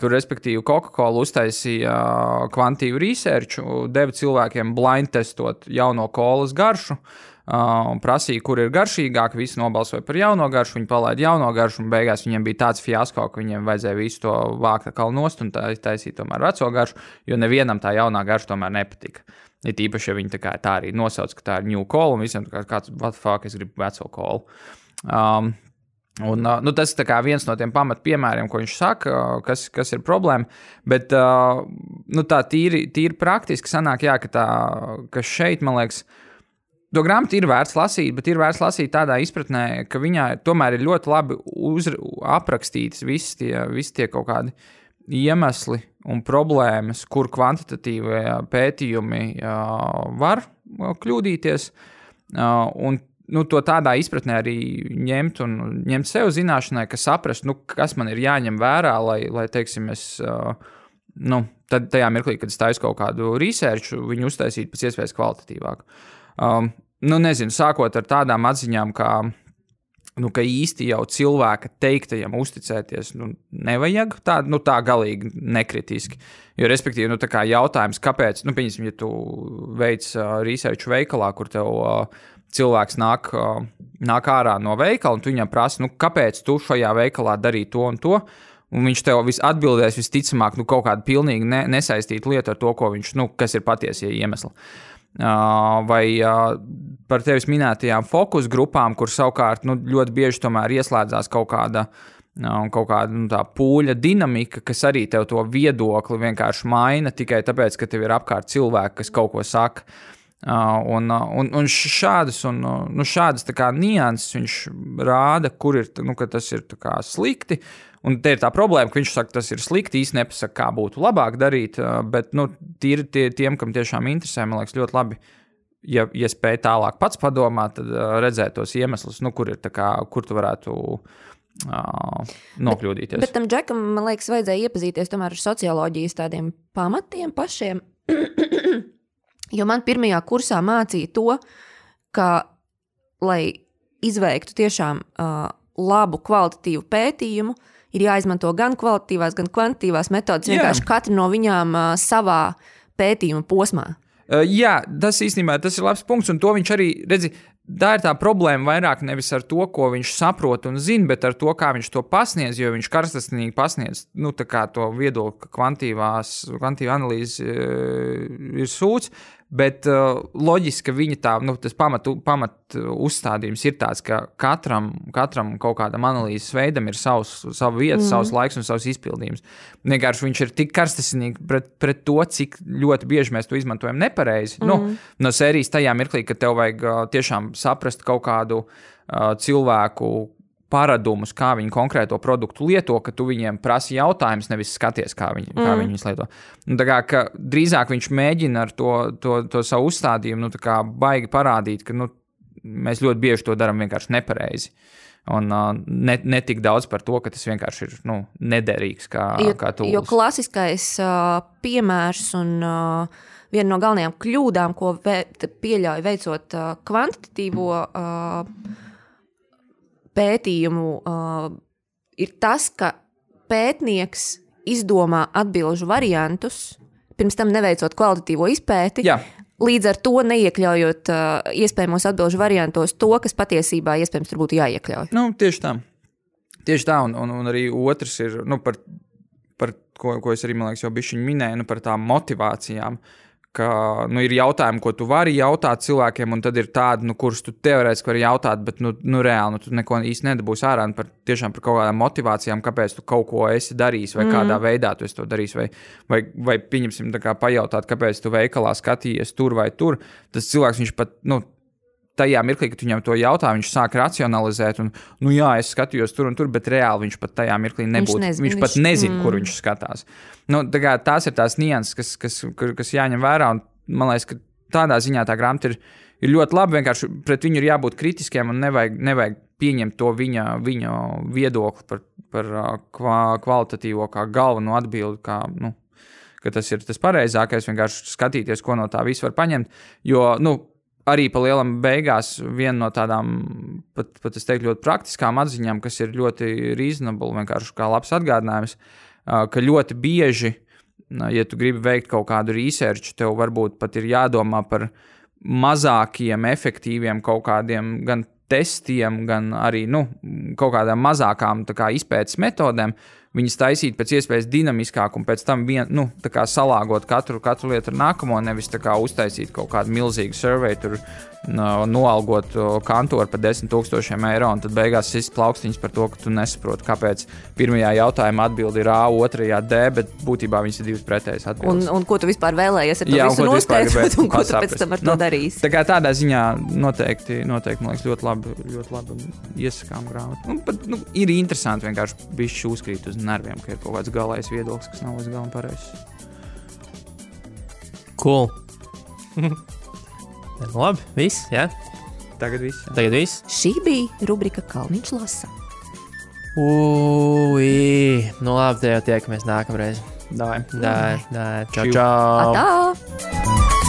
kur respektīvi Coca-Cola uztaisīja uh, kvantīvu research, deva cilvēkiem blind testot jauno kolas garšu. Uh, prasīja, kur ir garšīgāk. Visi nobalsoja par jauno garšu, viņi palaida jauno garšu, un beigās viņiem bija tāds fiasko, ka viņiem vajadzēja visu to vākt kā nost un taisīt tomēr veco garšu, jo nevienam tā jaunā garša tomēr nepatika. Ir īpaši, ja viņi tā, kā, tā arī nosauc, ka tā ir new cola, un visiem kā kāds, what fuck, es gribu veco kolu. Um, Un, uh, nu, tas ir viens no tiem pamatpiemēriem, ko viņš saka, uh, kas, kas ir problēma. Bet uh, nu, tā tīri, tīri praktiski sanāk, jā, ka, tā, ka šeit, man liekas, to grāmatu ir vērts lasīt, bet ir vērts lasīt tādā izpratnē, ka viņā tomēr ir ļoti labi uz, aprakstītas visas tie, visi tie kaut kādi iemesli un problēmas, kur kvantitatīvie pētījumi var kļūdīties. Un nu, to tādā izpratnē arī ņemt un ņemt sev zināšanai, ka saprast, nu, kas man ir jāņem vērā, lai, lai teiksim, es. Nu, tad tajā mirklī, kad es taisu kaut kādu research, viņu uztaisīt pēc iespējas kvalitatīvāku. Um, nu, nezinu, sākot ar tādām atziņām, kā, nu, ka īsti jau cilvēka teiktajam uzticēties nu, nevajag tā, nu, tā galīgi nekritiski. Jo, respektīvi, nu, jautājums, kāpēc, nu, piemēram, ja tu veic uh, research veikalā, kur tev uh, cilvēks nāk, nāk ārā no veikala, un tu viņam prasa, nu, kāpēc tu šajā veikalā darīji to un to. Un viņš tev vis atbildēs visticamāk, nu, kaut kādu pilnīgi ne, nesaistītu lietu ar to, viņš, nu, kas ir patiesie iemesli. Vai par tevis minētajām fokus grupām, kur savukārt nu, ļoti bieži tomēr ieslēdzās kaut kāda, uh, kaut kāda nu, pūļa dinamika, kas arī tev to viedokli vienkārši maina tikai tāpēc, ka tev ir apkārt cilvēki, kas kaut ko saka. Uh, un, uh, un, un šādas, un, uh, nu, šādas kā nianses viņš rāda, kur ir, nu, tas ir kā slikti. Un te ir tā problēma, ka viņš saka, tas ir slikti. Īsti nepasaka, kā būtu labāk darīt. Bet nu, tīri tie, tiem, kam tiešām interesē, man liekas, ļoti labi. Ja, ja spēj tālāk pats padomāt, tad redzēt tos iemeslus, nu, kur, ir, kā, kur tu varētu uh, nokļūdīties. Bet tam džekam, man liekas, vajadzēja iepazīties tomēr ar socioloģijas tādiem pamatiem pašiem. [COUGHS] jo man pirmajā kursā mācīja to, ka, lai izveiktu tiešām uh, labu, kvalitatīvu pētījumu, ir jāizmanto gan kvalitatīvās, gan kvantitīvās metodes. Jā. Vienkārši katra no viņām uh, savā pētījuma posmā. Uh, jā, tas īstenībā tas ir labs punkts, un to viņš arī redzi. Tā ir tā problēma vairāk nevis ar to, ko viņš saprot un zina, bet ar to, kā viņš to pasniedz. Jo viņš karstasinīgi pasniedz nu, to viedokli, ka kvantīva analīze uh, ir sūds. Bet uh, loģiski, ka viņa tā, nu, tas pamat, pamat uzstādījums ir tāds, ka katram, katram kaut kādam analīzes veidam ir savs, sava vieta, mm. savs laiks un savs izpildījums. Vienkārši viņš ir tik karstasinīgi pret, pret to, cik ļoti bieži mēs to izmantojam nepareizi. Mm. Nu, no sērijas tajā mirklī, kad tev vajag uh, tiešām saprast kaut kādu uh, cilvēku paradumus, kā viņi konkrēto produktu lieto, ka tu viņiem prasi jautājumus, nevis skaties, kā viņi, mm. kā viņi viņus lieto. Nu, kā, drīzāk viņš mēģina ar to, to, to savu uzstādījumu nu, baigi parādīt, ka nu, mēs ļoti bieži to darām vienkārši nepareizi. Un uh, ne, ne tik daudz par to, ka tas vienkārši ir nu, nederīgs kā, Jo, kā tūlis. jo klasiskais uh, piemērs un uh, viena no galvenajām kļūdām, ko vē, pieļauj veicot uh, kvantitatīvo uh, pētījumu, uh, ir tas, ka pētnieks izdomā atbildžu variantus, pirms tam neveicot kvalitatīvo izpēti. Jā. Līdz ar to neiekļaujot uh, iespējamos atbildžu variantos to, kas patiesībā iespējams tur būtu jāiekļauj. Nu, tieši tā. Tieši tā, un, un, un arī otrs ir nu, par, par ko, ko es arī liekas, jau bijuši minēju, nu, par tām motivācijām. Ka, nu, ir jautājumi, ko tu vari jautāt cilvēkiem, un tad ir tādi, nu, kurus tu teorētiski vari jautāt, bet nu, nu, reāli nu, tu neko īsti nedabūsi ārā par, par kaut kādām motivācijām, kāpēc tu kaut ko esi darījis, vai mm. kādā veidā tu to darīsi. Vai, vai, vai pieņemsim, kā pajautāt, kāpēc tu veikalā skatījies tur vai tur. Tas cilvēks viņš pat. Nu, tajā mirklī, kad viņam to jautā, viņš sāk racionalizēt, un, nu, jā, es skatījos tur un tur, bet reāli viņš pat tajā mirklī nebūtu. Viņš, nezin, viņš pat nezina, mm. kur viņš skatās. Nu, tā tās ir tās nianses, kas, kas, kas, jāņem vērā. Un, man liekas, ka tādā ziņā tā grāmata ir, ir ļoti laba. Vienkārši pret viņu ir jābūt kritiskiem un nevajag, nevajag pieņemt to viņa, viņa viedokli par, par kva, kvalitatīvo, kā galveno atbildi. Kā, nu, tas ir tas pareizākais, vienkārši skatīties, ko no tā viss var paņemt. Jo, nu, arī pa lielam beigās viena no tādām, pat, pat es teiktu, ļoti praktiskām atziņām, kas ir ļoti reasonable, vienkārši kā labs atgādinājums, ka ļoti bieži, ja tu gribi veikt kaut kādu research, tev varbūt pat ir jādomā par mazākiem, efektīviem kaut kādiem gan testiem, gan arī nu, kaut kādām mazākām kā, izpētes metodēm, viņas taisīt pēc iespējas dinamiskāk un pēc tam vien, nu, salāgot katru, katru lietu ar nākamo, nevis uztaisīt kaut kādu milzīgu survey, tur noalgot kantoru par 10 tūkstošiem eiro, un tad beigās šis plaukstiņš par to, ka tu nesaproti, kāpēc pirmajā jautājumā atbildi ir A, otrajā D, bet būtībā viņas ir divas pretējas atbildes. Un, un ko tu vispār vēlējies ar to Jā, visu noskaidrot, un ko tu pēc tam ar to nu, darīsi? Tā kā tādā ziņā noteikti, noteikti man liekas, ļoti labi, ļoti labi iesakām grāmatu. Nu, bet, nu, ir interesanti vienkārši bišķi uzkrīt uz nerviem, ka ir kaut kāds galējs viedoklis, kas nav līdz galam pareizs. Cool. [LAUGHS] Nu, labi, viss. Jā. Tagad viss. Jā. Tagad viss. Šī bija rubrika Kalniņš lasa. Ui, nu labi, te jau tiekamies nākamreiz. Dai. Dai, dai. Čau, čau. Atā!